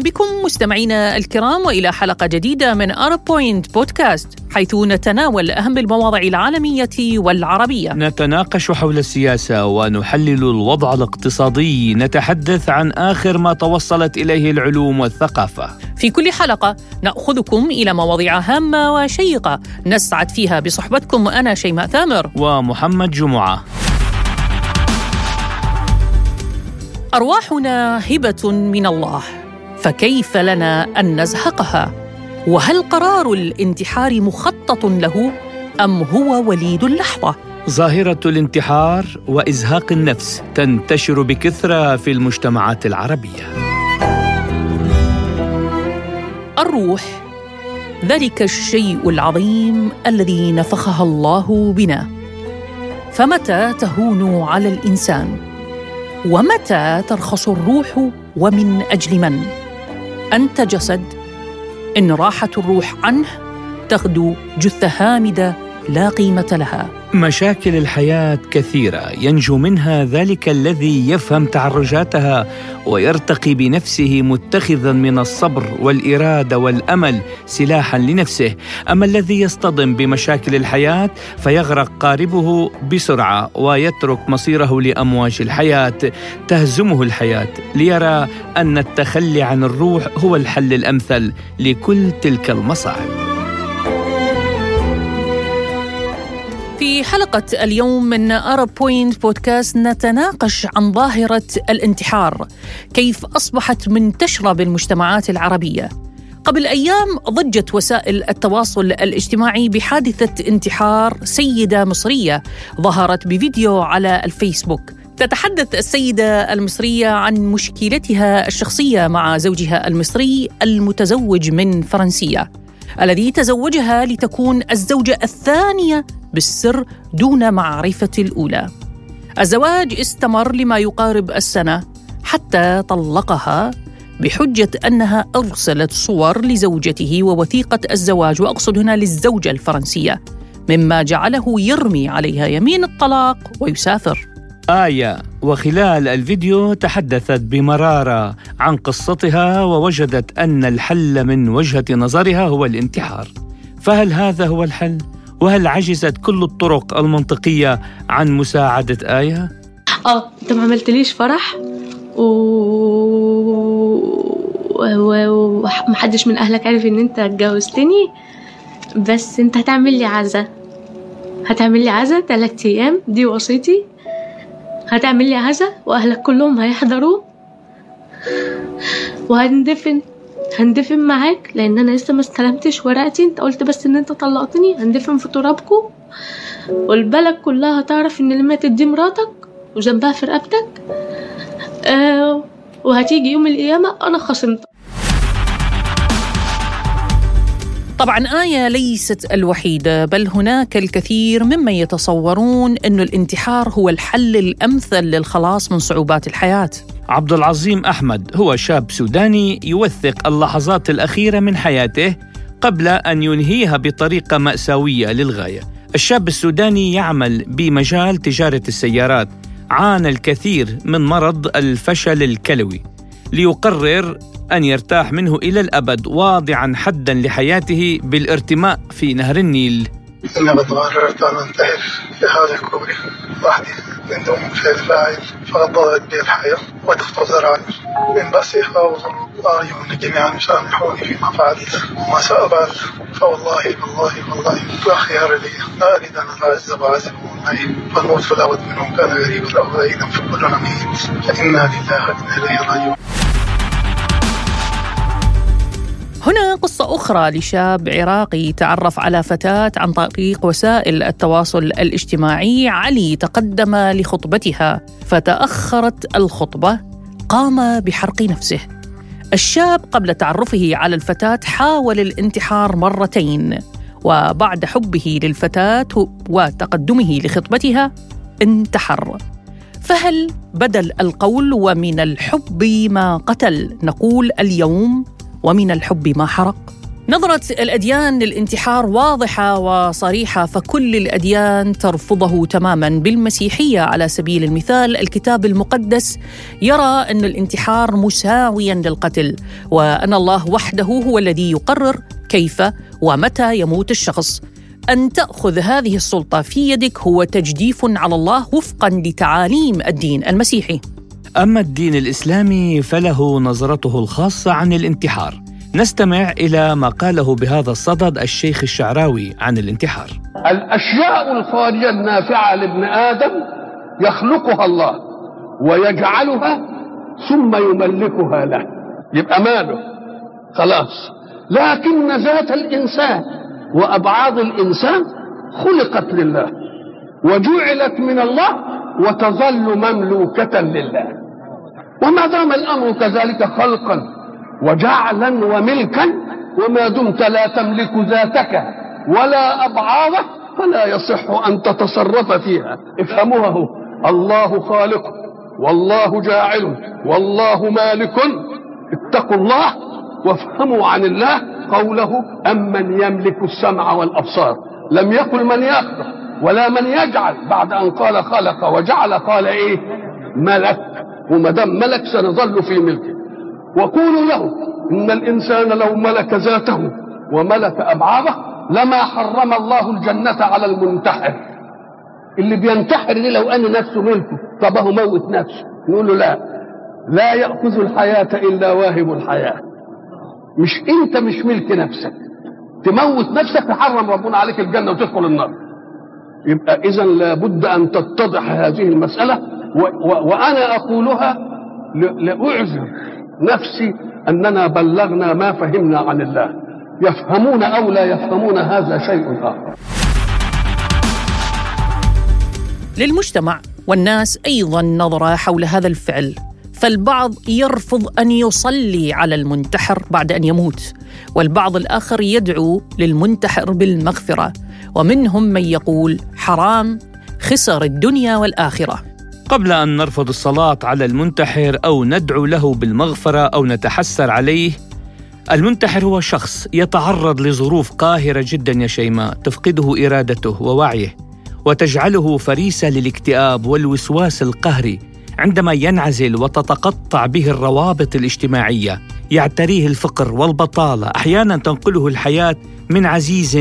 بكم مستمعينا الكرام وإلى حلقة جديدة من أرب بوينت بودكاست حيث نتناول أهم المواضيع العالمية والعربية. نتناقش حول السياسة ونحلل الوضع الاقتصادي نتحدث عن آخر ما توصلت إليه العلوم والثقافة. في كل حلقة نأخذكم إلى مواضيع هامة وشيقة نسعد فيها بصحبتكم أنا شيماء ثامر. ومحمد جمعة. أرواحنا هبة من الله. فكيف لنا أن نزهقها؟ وهل قرار الانتحار مخطط له أم هو وليد اللحظة؟ ظاهرة الانتحار وإزهاق النفس تنتشر بكثرة في المجتمعات العربية. الروح ذلك الشيء العظيم الذي نفخها الله بنا. فمتى تهون على الإنسان؟ ومتى ترخص الروح ومن أجل من؟ أنت جسد إن راحت الروح عنه تغدو جثة هامدة لا قيمة لها. مشاكل الحياة كثيرة ينجو منها ذلك الذي يفهم تعرجاتها ويرتقي بنفسه متخذا من الصبر والإرادة والأمل سلاحا لنفسه. أما الذي يصطدم بمشاكل الحياة فيغرق قاربه بسرعة ويترك مصيره لأمواج الحياة تهزمه الحياة ليرى أن التخلي عن الروح هو الحل الأمثل لكل تلك المصاعب. في حلقة اليوم من أرب بوينت بودكاست نتناقش عن ظاهرة الانتحار. كيف أصبحت منتشرة بالمجتمعات العربية. قبل أيام ضجت وسائل التواصل الاجتماعي بحادثة انتحار سيدة مصرية ظهرت بفيديو على الفيسبوك. تتحدث السيدة المصرية عن مشكلتها الشخصية مع زوجها المصري المتزوج من فرنسية الذي تزوجها لتكون الزوجة الثانية بالسر دون معرفة الأولى. الزواج استمر لما يقارب السنة حتى طلقها بحجة أنها أرسلت صور لزوجته ووثيقة الزواج وأقصد هنا للزوجة الفرنسية مما جعله يرمي عليها يمين الطلاق ويسافر. آية وخلال الفيديو تحدثت بمرارة عن قصتها ووجدت أن الحل من وجهة نظرها هو الانتحار فهل هذا هو الحل؟ وهل عجزت كل الطرق المنطقية عن مساعدة آية؟ آه أنت ما عملتليش فرح؟ و ومحدش من أهلك عارف إن أنت اتجوزتني؟ بس أنت هتعمل لي عزا. هتعمل لي عزا تلات أيام دي وصيتي هتعمل لي عزا وأهلك كلهم هيحضروا. وهندفن. هندفن معاك لأن أنا لسه ما استلمتش ورقتي. أنت قلت بس إن أنت طلقتني. هندفن في ترابكم والبلد كلها هتعرف إن اللي ماتت دي مراتك وذنبها في رقبتك. آه وهتيجي يوم القيامة أنا خصمتك. طبعا آية ليست الوحيدة بل هناك الكثير ممن يتصورون أن الانتحار هو الحل الأمثل للخلاص من صعوبات الحياة. عبد العظيم أحمد هو شاب سوداني يوثق اللحظات الأخيرة من حياته قبل أن ينهيها بطريقة مأساوية للغاية. الشاب السوداني يعمل بمجال تجارة السيارات عانى الكثير من مرض الفشل الكلوي ليقرر أن يرتاح منه إلى الأبد واضعا حدا لحياته بالارتماء في نهر النيل. إن بتغررت أن أنتحر في هذا الكوبري وحدي من دون فعل فاعل فقد ضاعت بي الحياة وتختصر عني من أرجو أن جميعا يسامحوني فيما فعلت وما سأفعل فوالله والله والله. لا خيار لي. لا أريد أن أتعذب وأعذبهم معي فالموت فلا بد منه كان غريبا أو بعيدا فكلنا ميت فإنا لله وإنا إليه راجعون. هنا قصة أخرى لشاب عراقي تعرف على فتاة عن طريق وسائل التواصل الاجتماعي. علي تقدم لخطبتها. فتأخرت الخطبة قام بحرق نفسه. الشاب قبل تعرفه على الفتاة حاول الانتحار مرتين وبعد حبه للفتاة وتقدمه لخطبتها انتحر. فهل بدل القول ومن الحب ما قتل؟ نقول اليوم ومن الحب ما حرق. نظرة الأديان للانتحار واضحة وصريحة فكل الأديان ترفضه تماما. بالمسيحية على سبيل المثال الكتاب المقدس يرى أن الانتحار مساويا للقتل وأن الله وحده هو الذي يقرر كيف ومتى يموت الشخص. أن تأخذ هذه السلطة في يدك هو تجديف على الله وفقا لتعاليم الدين المسيحي. أما الدين الإسلامي فله نظرته الخاصة عن الانتحار. نستمع إلى ما قاله بهذا الصدد الشيخ الشعراوي عن الانتحار. الأشياء الخارجة النافعة لابن آدم يخلقها الله ويجعلها ثم يملكها له. يبقى ماله. خلاص. لكن ذات الإنسان وأبعاد الإنسان خلقت لله وجعلت من الله وتظل مملوكة لله. وما دام الأمر كذلك خلقا وجعلا وملكا وما دمت لا تملك ذاتك ولا أبعادك فلا يصح أن تتصرف فيها. افهموها. هو الله خالق والله جاعل والله مالك. اتقوا الله وافهموا عن الله قوله أمن يملك السمع والأبصار؟ لم يقل من يخلق ولا من يجعل. بعد أن قال خلق وجعل قال إيه؟ ملك. وما دام ملك سنظل في ملكه. وقولوا له إن الإنسان لو ملك ذاته وملك أبعاده لما حرم الله الجنة على المنتحر. اللي بينتحر دي لو أن نفسه ملكه طب هو موت نفسه. نقول له لا لا يأخذ الحياة إلا واهب الحياة. مش أنت مش ملك نفسك. تموت نفسك يحرم ربنا عليك الجنة وتدخل النار. يبقى إذا لابد أن تتضح هذه و وأنا أقولها لأعذر نفسي أننا بلغنا ما فهمنا عن الله. يفهمون أو لا يفهمون هذا شيء آخر. للمجتمع والناس أيضا نظرة حول هذا الفعل فالبعض يرفض أن يصلي على المنتحر بعد أن يموت والبعض الآخر يدعو للمنتحر بالمغفرة ومنهم من يقول حرام خسر الدنيا والآخرة. قبل أن نرفض الصلاة على المنتحر أو ندعو له بالمغفرة أو نتحسر عليه المنتحر هو شخص يتعرض لظروف قاهرة جدا يا شيماء تفقده إرادته ووعيه وتجعله فريسة للاكتئاب والوسواس القهري عندما ينعزل وتتقطع به الروابط الاجتماعية يعتريه الفقر والبطالة أحيانا تنقله الحياة من عزيز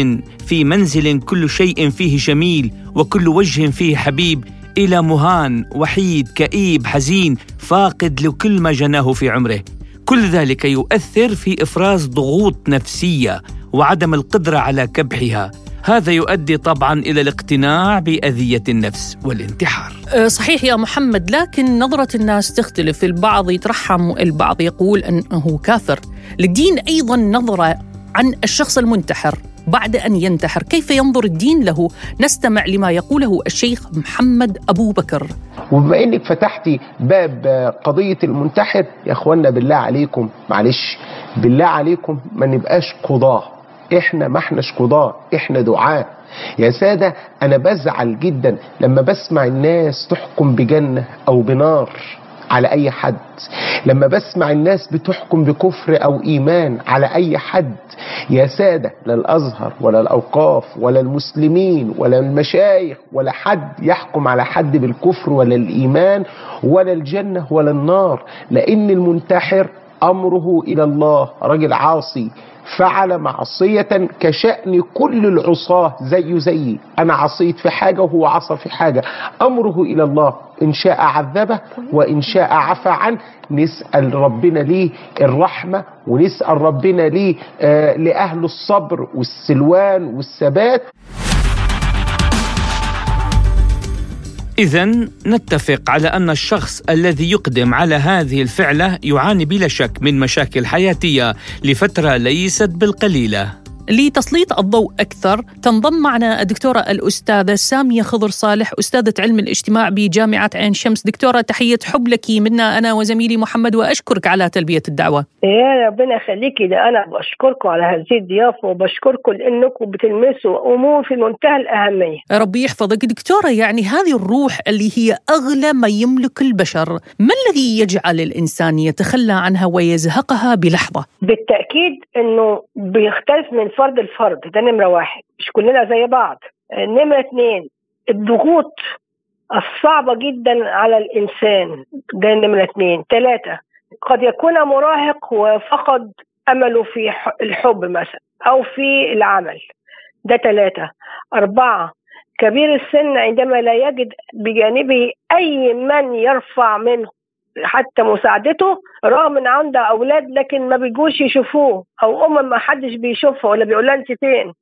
في منزل كل شيء فيه جميل وكل وجه فيه حبيب إلى مهان وحيد كئيب حزين فاقد لكل ما جناه في عمره كل ذلك يؤثر في إفراز ضغوط نفسية وعدم القدرة على كبحها هذا يؤدي طبعا إلى الاقتناع بأذية النفس والانتحار. أه، صحيح يا محمد لكن نظرة الناس تختلف، البعض يترحم البعض يقول أنه كافر. للدين أيضا نظرة عن الشخص المنتحر بعد أن ينتحر، كيف ينظر الدين له؟ نستمع لما يقوله الشيخ محمد أبو بكر. وبما إنك فتحتي باب قضية المنتحر يا إخوانا بالله عليكم. معلش بالله عليكم ما نبقاش قضاه إحنا ما إحناش قضاة إحنا دعاء يا سادة أنا بزعل جدا لما بسمع الناس تحكم بجنة أو بنار. على أي حد. لما بسمع الناس بتحكم بكفر أو إيمان على أي حد يا سادة لا الأزهر ولا الأوقاف ولا المسلمين ولا المشايخ ولا حد يحكم على حد بالكفر ولا الإيمان ولا الجنة ولا النار لأن المنتحر أمره إلى الله. راجل عاصي فعل معصية كشأن كل العصاة زي زيي أنا عصيت في حاجة وهو عصى في حاجة. أمره إلى الله. إن شاء عذبه وإن شاء عفى عنه. نسأل ربنا ليه الرحمة ونسأل ربنا ليه آه لأهل الصبر والسلوان والثبات. إذا نتفق على أن الشخص الذي يقدم على هذه الفعلة يعاني بلا شك من مشاكل حياتية لفترة ليست بالقليلة. لتسليط الضوء أكثر. تنضم معنا الدكتورة الأستاذة سامية خضر صالح أستاذة علم الاجتماع بجامعة عين شمس. دكتورة تحية حب لك منا أنا وزميلي محمد وأشكرك على تلبية الدعوة. يا ربنا يخليكي. ده أنا بشكركم على هذه الضيافة وبشكركم لأنكم بتلمسوا أمور في منتهى الأهمية. ربي يحفظك. دكتورة يعني هذه الروح اللي هي أغلى ما يملك البشر ما الذي يجعل الإنسان يتخلى عنها ويزهقها بلحظة؟ بالتأكيد أنه بيختلف من فرد لفرد ده نمرة واحد. مش كلنا زي بعض. نمرة اتنين الضغوط الصعبة جدا على الإنسان. ده نمرة اتنين. ثلاثة قد يكون مراهق وفقد أمله في الحب مثلا أو في العمل. ده ثلاثة أربعة كبير السن عندما لا يجد بجانبه أي من يرفع منه حتى مساعدته رغم إن عنده أولاد لكن ما بيجوش يشوفوه أو ام ما حدش بيشوفها ولا بيقول لها أنت فين.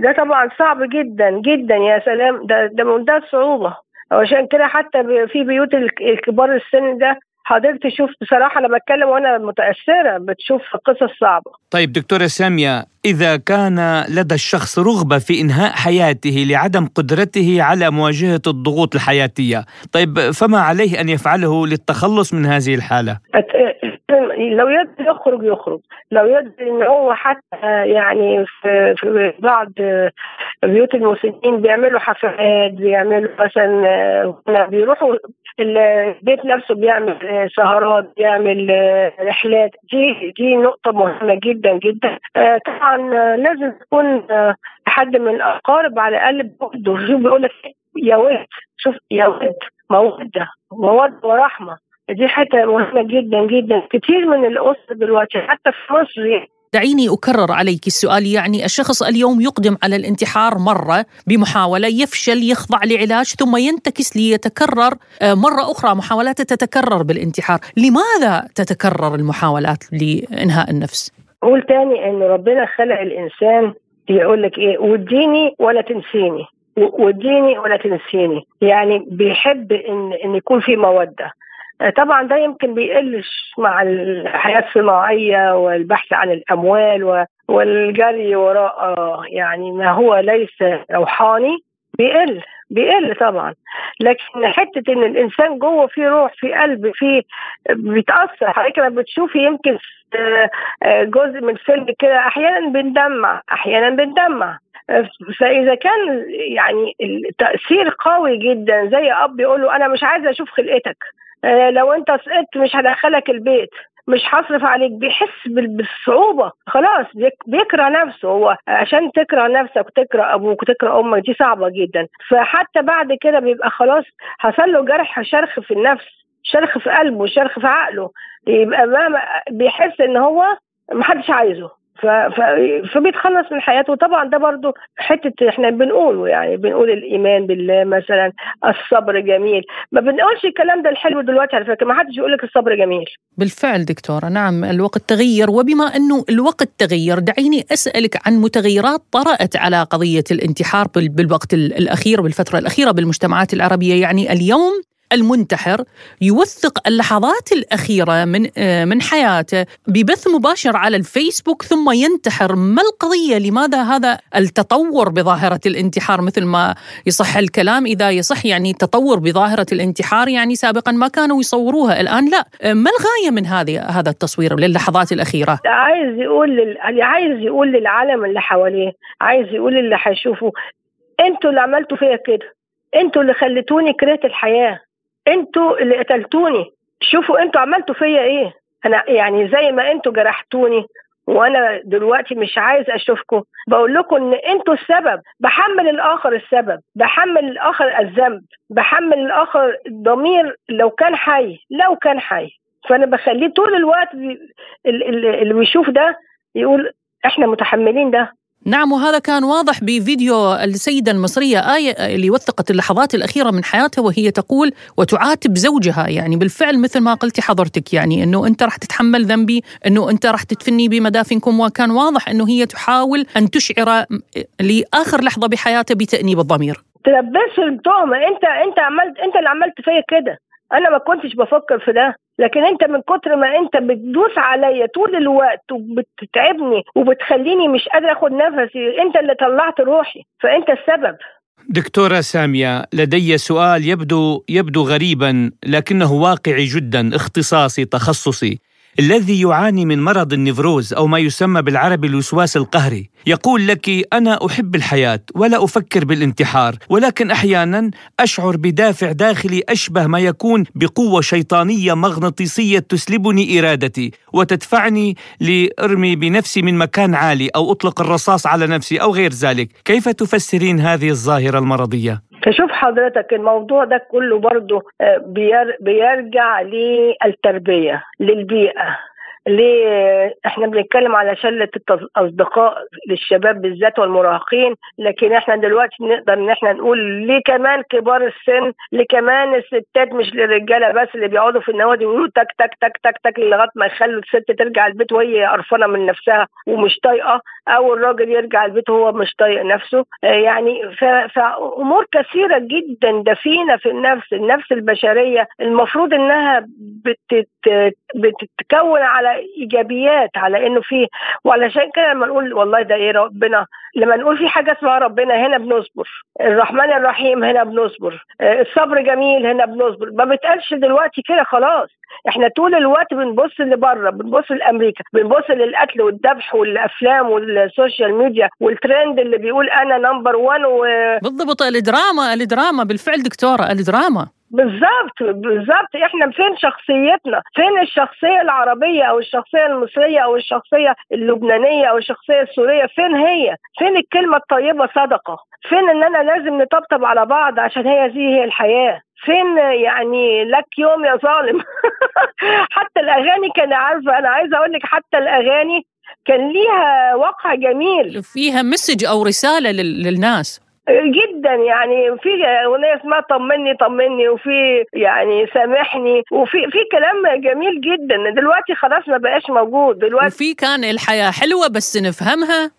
ده طبعا صعب جدا جدا يا سلام ده ده منتهى الصعوبه عشان كده حتى في بيوت الكبار السن ده حضرتك تشوف بصراحة أنا بتكلم وأنا متأثرة بتشوف قصص صعبة. طيب دكتورة سامية إذا كان لدى الشخص رغبة في إنهاء حياته لعدم قدرته على مواجهة الضغوط الحياتية طيب فما عليه أن يفعله للتخلص من هذه الحالة؟ لو يقدر يخرج يخرج. لو يقدر إن هو حتى يعني في, في بعض بيوت المسنين بيعملوا حفلات بيعملوا مثلا بيروحوا البيت نفسه بيعمل سهرات بيعمل رحلات. دي دي نقطة مهمة جدا جدا. طبعا لازم تكون حد من الأقارب على شوف بيقول لك يا ولد شوف يا ولد مودة مودة ورحمة. دي حتة مهمة جدا جدا. كتير من الأسر دلوقتي حتى في مصر دعيني أكرر عليك السؤال يعني الشخص اليوم يقدم على الانتحار مرة بمحاولة يفشل يخضع لعلاج ثم ينتكس ليتكرر مرة أخرى محاولاته تتكرر بالانتحار. لماذا تتكرر المحاولات لإنهاء النفس؟ قول تاني أن ربنا خلق الإنسان يقول لك إيه وديني ولا تنسيني. وديني ولا تنسيني. يعني بيحب ان إن يكون في مودة. طبعا ده يمكن بيقلش مع الحياة الصناعية والبحث عن الأموال والجري وراء يعني ما هو ليس روحاني بيقل بيقل طبعا. لكن حتة إن الإنسان جوه في روح في قلب في بيتأثر. حضرتك لما بتشوفي يمكن جزء من فيلم كده أحيانا بندمع أحيانا بندمع. فإذا كان يعني التأثير قوي جدا زي أب يقول له أنا مش عايز أشوف خلقتك. لو انت سقطت مش هدخلك البيت. مش هصرف عليك. بيحس بالصعوبة. خلاص بيكره نفسه. هو عشان تكره نفسك وتكره أبوك وتكره أمك دي صعبة جدا. فحتى بعد كده بيبقى خلاص حصل له جرح شرخ في النفس شرخ في قلبه شرخ في عقله. يبقى بيحس إن هو محدش عايزه. ف... فبيتخلص من حياته. وطبعا ده برضو حتة إحنا بنقوله يعني بنقول الإيمان بالله مثلا الصبر جميل. ما بنقولش الكلام ده الحلو دلوقتي على فكرة ما حدش يقول لك الصبر جميل. بالفعل دكتورة نعم الوقت تغير. وبما انه الوقت تغير دعيني أسألك عن متغيرات طرأت على قضية الانتحار بالوقت الأخير بالفترة الأخيرة بالمجتمعات العربية. يعني اليوم المنتحر يوثق اللحظات الأخيرة من من حياته ببث مباشر على الفيسبوك ثم ينتحر. ما القضية؟ لماذا هذا التطور بظاهرة الانتحار مثل ما يصح الكلام؟ إذا يصح يعني تطور بظاهرة الانتحار يعني سابقا ما كانوا يصوروها الآن لا. ما الغاية من هذه هذا التصوير للحظات الأخيرة؟ عايز يقول لل... عايز يقول للعالم اللي حواليه عايز يقول اللي هيشوفوا أنتوا اللي عملتوا فيا كده أنتوا اللي خليتوني كرهت الحياة. أنتوا اللي قتلتوني. شوفوا أنتوا عملتوا فيا إيه. أنا يعني زي ما أنتوا جرحتوني وأنا دلوقتي مش عايز اشوفكم. بقول لكم ان أنتوا السبب. بحمل الآخر السبب. بحمل الآخر الذنب. بحمل الآخر الضمير لو كان حي. لو كان حي. فانا بخليه طول الوقت اللي بيشوف ده يقول إحنا متحملين ده. نعم وهذا كان واضح بفيديو السيدة المصرية آية اللي وثقت اللحظات الأخيرة من حياتها وهي تقول وتعاتب زوجها. يعني بالفعل مثل ما قلتي حضرتك يعني أنه أنت راح تتحمل ذنبي أنه أنت راح تدفني بمدافنكم وكان واضح أنه هي تحاول أن تشعر لآخر لحظة بحياته بتأنيب الضمير. تلبسه التهمة أنت أنت عملت أنت اللي عملت فيا كده. أنا ما كنتش بفكر في ده. لكن انت من كتر ما انت بتدوس عليا طول الوقت وبتتعبني وبتخليني مش قادره اخد نفسي انت اللي طلعت روحي فانت السبب. دكتورة سامية لدي سؤال يبدو يبدو غريبا لكنه واقعي جدا اختصاصي تخصصي. الذي يعاني من مرض النفروز أو ما يسمى بالعربي الوسواس القهري. يقول لك أنا أحب الحياة ولا أفكر بالانتحار ولكن أحيانا أشعر بدافع داخلي أشبه ما يكون بقوة شيطانية مغناطيسية تسلبني إرادتي وتدفعني لأرمي بنفسي من مكان عالي أو أطلق الرصاص على نفسي أو غير ذلك. كيف تفسرين هذه الظاهرة المرضية؟ فشوف حضرتك الموضوع ده كله برضه آه، بيرجع للتربية للبيئة. ليه إحنا بنتكلم على شلة الاصدقاء للشباب بالذات والمراهقين لكن إحنا دلوقتي نقدر إن إحنا نقول ليه كمان كبار السن ليه كمان الستات مش للرجالة بس اللي بيقعدوا في النوادي ويقولوا تك تك تك تك تك لغاية ما يخلوا الست ترجع البيت وهي قرفانة من نفسها ومش طايقة أو الراجل يرجع البيت وهو مش طايق نفسه. يعني فأمور كثيرة جدا دفينة في النفس النفس البشرية المفروض إنها بتت بتتكون على إيجابيات على إنه في وعلشان كده لما نقول والله ده إيه ربنا؟ لما نقول في حاجة اسمها ربنا هنا بنصبر. الرحمن الرحيم هنا بنصبر. آه، الصبر جميل هنا بنصبر. ما بتقالش دلوقتي كده خلاص. إحنا طول الوقت بنبص لبره بنبص لأمريكا بنبص للقتل والذبح والأفلام وال social media وال trend اللي بيقول أنا number 1 و... بالضبط. الدراما الدراما بالفعل دكتورة الدراما. بالظبط بالظبط. إحنا فين شخصيتنا؟ فين الشخصية العربية أو الشخصية المصرية أو الشخصية اللبنانية أو الشخصية السورية؟ فين هي؟ فين الكلمة الطيبة صدقة؟ فين إن أنا لازم نطبطب على بعض عشان هي دي هي الحياة؟ فين يعني لك يوم يا ظالم؟ حتى الأغاني كان عارفة. أنا عايزة أقول لك حتى الأغاني كان ليها وقع جميل. فيها مسج أو رسالة للناس. جدا يعني في أغنية اسمها طمني طمني وفي يعني سامحني وفي في كلام جميل جدا. دلوقتي خلاص ما بقاش موجود. دلوقتي وفي كان الحياة حلوة بس نفهمها؟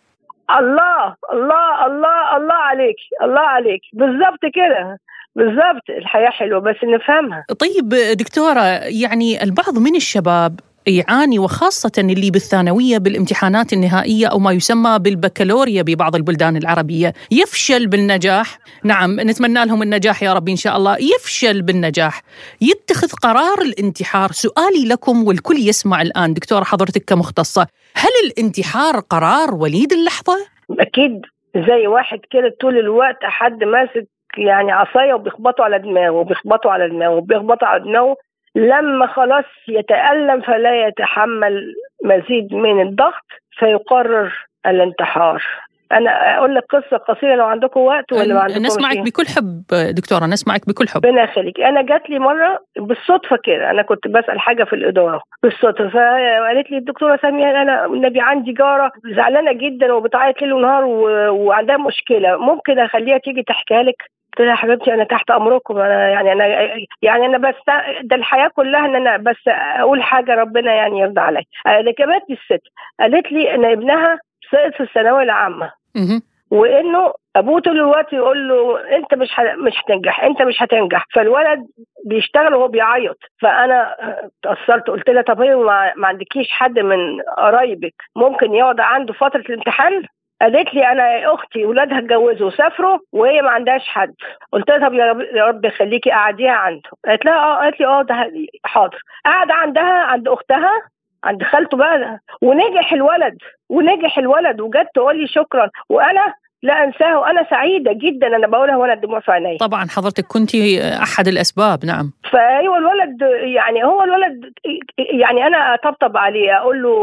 الله الله الله الله عليك الله عليك. بالظبط كده بالظبط. الحياة حلوة بس نفهمها. طيب دكتورة يعني البعض من الشباب يعاني وخاصة اللي بالثانوية بالامتحانات النهائية أو ما يسمى بالبكالوريا ببعض البلدان العربية. يفشل بالنجاح. نعم نتمنى لهم النجاح يا رب إن شاء الله. يفشل بالنجاح. يتخذ قرار الانتحار. سؤالي لكم والكل يسمع الآن دكتورة حضرتك كمختصة. هل الانتحار قرار وليد اللحظة؟ أكيد. زي واحد كده طول الوقت حد ماسك يعني عصاية وبيخبطوا على دماغه وبيخبطوا على دماغه وبيخبطوا على دماغه. لما خلاص يتألم فلا يتحمل مزيد من الضغط فيقرر الانتحار. أنا أقول لك قصة قصيرة لو عندكم وقت ولا ما عندكم نسمعك بكل حب دكتورة نسمعك بكل حب. ربنا يخليك. أنا جات لي مرة بالصدفة كده أنا كنت بسأل حاجة في الإدارة بالصدفة فقالت لي الدكتورة ساميه أنا النبي عندي جارة زعلانة جدا وبتعيط ليل ونهار و... وعندها مشكلة ممكن أخليها تيجي تحكيها لك؟ قلت لها حبيبتي أنا تحت أمركم أنا يعني أنا يعني أنا بس ده الحياة كلها إن أنا بس أقول حاجة ربنا يعني يرضى عليا. جابت لي الست قالت لي إن ابنها سقط في الثانوية العامة. وإنه أبوه طول الوقت يقول له أنت مش مش هتنجح أنت مش هتنجح. فالولد بيشتغل وهو بيعيط. فأنا اتأثرت قلت لها طب هي ما عندكيش حد من قرايبك ممكن يقعد عنده فترة الامتحان؟ قالت لي أنا أختي ولادها اتجوزوا وسافروا وهي ما عندهاش حد. قلت لها طب يا رب يا رب خليكي قعديها عنده. قالت لها آه قالت لي آه ده حاضر. قاعدة عندها عند أختها عند خالته بقى ونجح الولد ونجح الولد وجت تقول لي شكرا. وأنا لا أنساه وأنا سعيدة جدا أنا بقولها وأنا الدموع في عيني. طبعا حضرتك كنت أحد الأسباب نعم. فأيوة الولد يعني هو الولد يعني أنا أطبطب عليه أقول له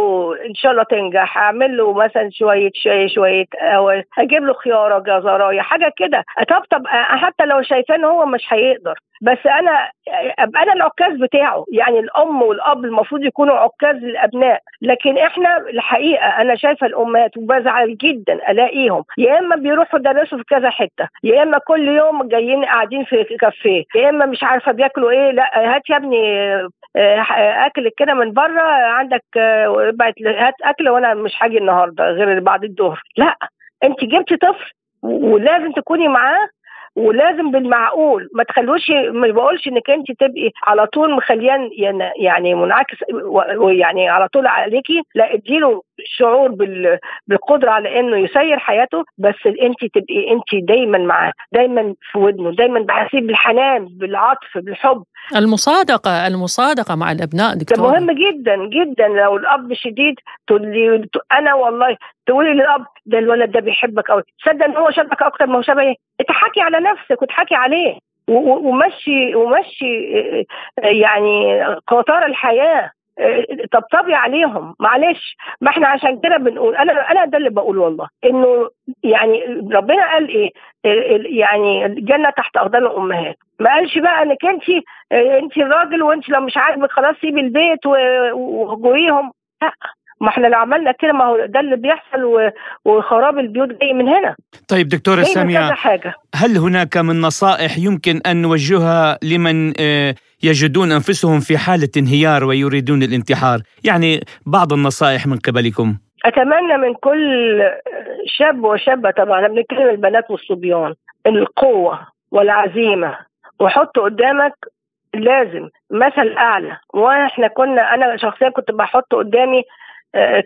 إن شاء الله تنجح أعمل له مثلا شوية شاي شوية أو أجيب له خيارة جزرايه حاجة كده. أطبطب حتى لو شايفاه إن هو مش هيقدر. بس أنا ابقى أنا العكاز بتاعه يعني الأم والأب المفروض يكونوا عكاز للأبناء. لكن إحنا الحقيقة أنا شايفة الأمهات وبزعل جدا ألاقيهم. يا إما بيروحوا يدرسوا في كذا حتة يا إما كل يوم جايين قاعدين في كافيه يا إما مش عارفة بياكلوا إيه لأ هات يا ابني آه، أكل كده من بره عندك آه، هات أكل وأنا مش هاجي النهارده غير بعد الظهر. لأ أنت جبتي طفل ولازم تكوني معاه ولازم بالمعقول. ما تخلوش ما بقولش إنك أنت تبقي على طول مخليان يعني منعكس ويعني على طول عليكي. لا اديله شعور بالقدرة على إنه يسير حياته بس أنت تبقي أنت دايما معاه دايما في ودنه دايما بحسيه بالحنان بالعطف بالحب. المصادقة المصادقة مع الأبناء دكتور. ده مهم جدا جدا. لو الأب شديد تقول لي أنا والله تقولي للاب ده الولد ده بيحبك قوي تصدق إن هو شبك أكتر ما هو شبه إيه؟ اتحكي على نفسك وتحكي عليه. ومشي ومشي يعني قطار الحياة. طبطبي عليهم. معلش ما إحنا عشان كده بنقول أنا أنا ده اللي بقول والله إنه يعني ربنا قال إيه؟ يعني الجنة تحت أقدام الأمهات. ما قالش بقى إنك أنت أنت الراجل وأنت لو مش عاجبك خلاص سيبي البيت وجويهم. لا. ما إحنا لو عملنا كده ما هو ده اللي بيحصل وخراب البيوت جاي من هنا. طيب دكتورة سامية هل هناك من نصائح يمكن أن نوجهها لمن يجدون أنفسهم في حالة انهيار ويريدون الانتحار؟ يعني بعض النصائح من قبلكم. أتمنى من كل شاب وشابة طبعا بنتكلم البنات والصبيان القوة والعزيمة. وحط قدامك لازم مثل أعلى. وإحنا كنا أنا شخصيا كنت بحط قدامي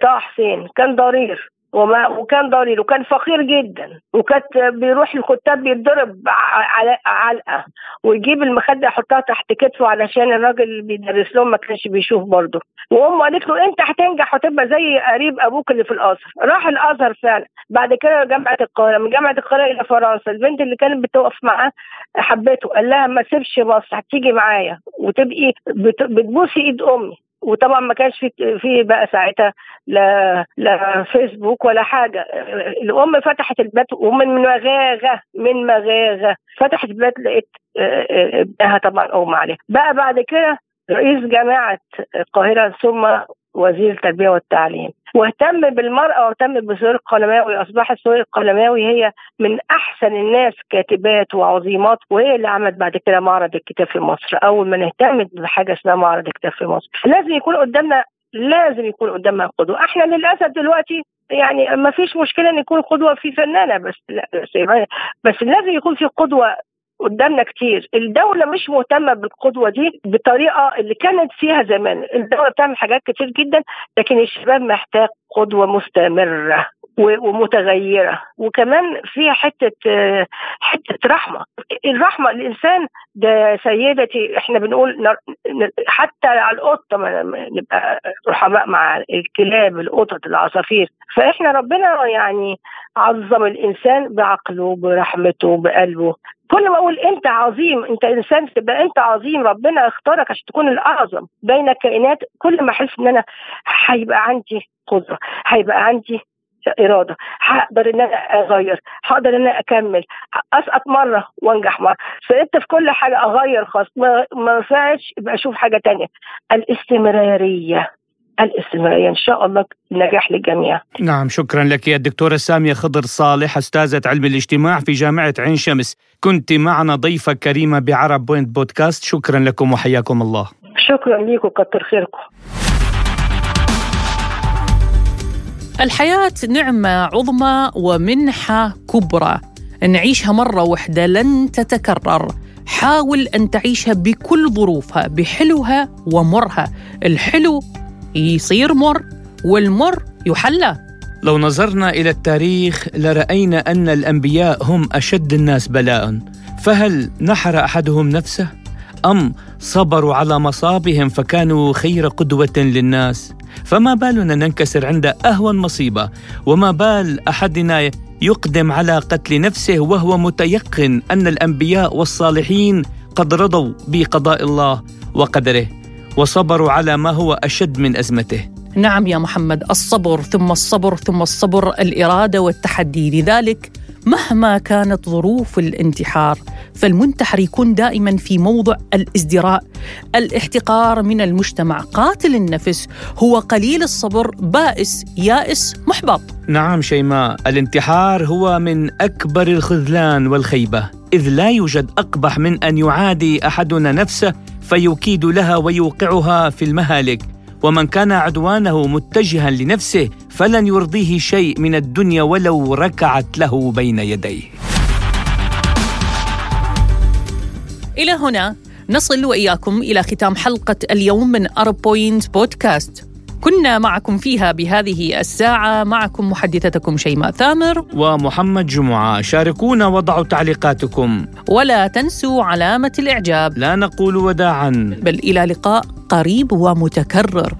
طه حسين كان ضرير. وما وكان ضرير وكان فقير جدا. وكانت بيروح الكتاب بيتضرب علقة. ويجيب المخدة يحطها تحت كتفه علشان الراجل اللي بيدرس لهم ما كانش بيشوف برضه. وامه قالت له انت هتنجح وتبقى زي قريب أبوك اللي في الازهر. راح الازهر فعلا. بعد كده جامعة القاهرة من جامعة القاهرة إلى فرنسا. البنت اللي كانت بتقف معاه حبته قال لها ما تسيبش مصر هتيجي معايا. وتبقي بتبوسي ايد امي. وطبعا ما كانش في في بقى ساعتها لا لا فيسبوك ولا حاجة. الأم فتحت الباب ومن مغاغة من مغاغة. فتحت الباب لقيت ابنها طبعا اغمى عليه بقى بعد كده رئيس جامعه القاهرة ثم وزير التربية والتعليم. واهتم بالمرأة واهتم بسهير القلماوي. أصبحت سهير القلماوي هي من أحسن الناس كاتبات وعظيمات وهي اللي عملت بعد كده معرض الكتاب في مصر. أول ما اهتمت بحاجة اسمها معرض الكتاب في مصر. لازم يكون قدامنا لازم يكون قدامنا قدوة. إحنا للأسف دلوقتي يعني ما فيش مشكلة إن يكون قدوة في فنانة بس لا بس لازم يكون في قدوة قدامنا كتير. الدولة مش مهتمة بالقدوة دي بالطريقة اللي كانت فيها زمان. الدولة بتعمل حاجات كتير جدا لكن الشباب محتاج قدوة مستمرة. ومتغيرة. وكمان فيها حتة حتة رحمة. الرحمة الإنسان ده سيدتي إحنا بنقول حتى على القطة نبقى رحماء مع الكلاب القطط العصافير. فإحنا ربنا يعني عظم الإنسان بعقله برحمته بقلبه. كل ما أقول أنت عظيم أنت إنسان تبقى أنت عظيم. ربنا اختارك عشان تكون الأعظم بين الكائنات. كل ما أحس إن أنا هيبقى عندي قدرة هيبقى عندي إرادة. هقدر إن أنا أغير هقدر إن أنا أكمل. أسقط مرة وأنجح مرة. سقطت في كل حاجة أغير خاص ما ما ينفعش يبقى أشوف حاجة تانية. الاستمرارية. الاستمرارية. إن شاء الله النجاح للجميع. نعم شكرا لك يا الدكتورة سامية خضر صالح أستاذة علم الاجتماع في جامعة عين شمس. كنت معنا ضيفة كريمة بعرب بوينت بودكاست. شكرا لكم وحياكم الله. شكرا لكم كتر خيركم. الحياة نعمة عظمى ومنحة كبرى. نعيشها مرة واحدة لن تتكرر. حاول أن تعيشها بكل ظروفها بحلوها ومرها. الحلو يصير مر والمر يحلى. لو نظرنا إلى التاريخ لرأينا أن الأنبياء هم أشد الناس بلاء. فهل نحر أحدهم نفسه؟ أم صبروا على مصابهم فكانوا خير قدوة للناس. فما بالنا ننكسر عند اهون مصيبه وما بال أحدنا يقدم على قتل نفسه وهو متيقن أن الأنبياء والصالحين قد رضوا بقضاء الله وقدره وصبروا على ما هو أشد من أزمته. نعم يا محمد الصبر ثم الصبر ثم الصبر الإرادة والتحدي. لذلك مهما كانت ظروف الانتحار فالمنتحر يكون دائما في موضع الازدراء. الاحتقار من المجتمع قاتل النفس هو قليل الصبر بائس يائس محبط. نعم شيماء الانتحار هو من أكبر الخذلان والخيبة. إذ لا يوجد أقبح من أن يعادي أحدنا نفسه فيكيد لها ويوقعها في المهالك. ومن كان عدوانه متجها لنفسه فلن يرضيه شيء من الدنيا ولو ركعت له بين يديه. إلى هنا نصل وإياكم إلى ختام حلقة اليوم من أرب بوينت بودكاست. كنا معكم فيها بهذه الساعة. معكم محدثتكم شيماء ثامر. ومحمد جمعة. شاركونا وضعوا تعليقاتكم. ولا تنسوا علامة الإعجاب. لا نقول وداعا. بل إلى لقاء قريب ومتكرر.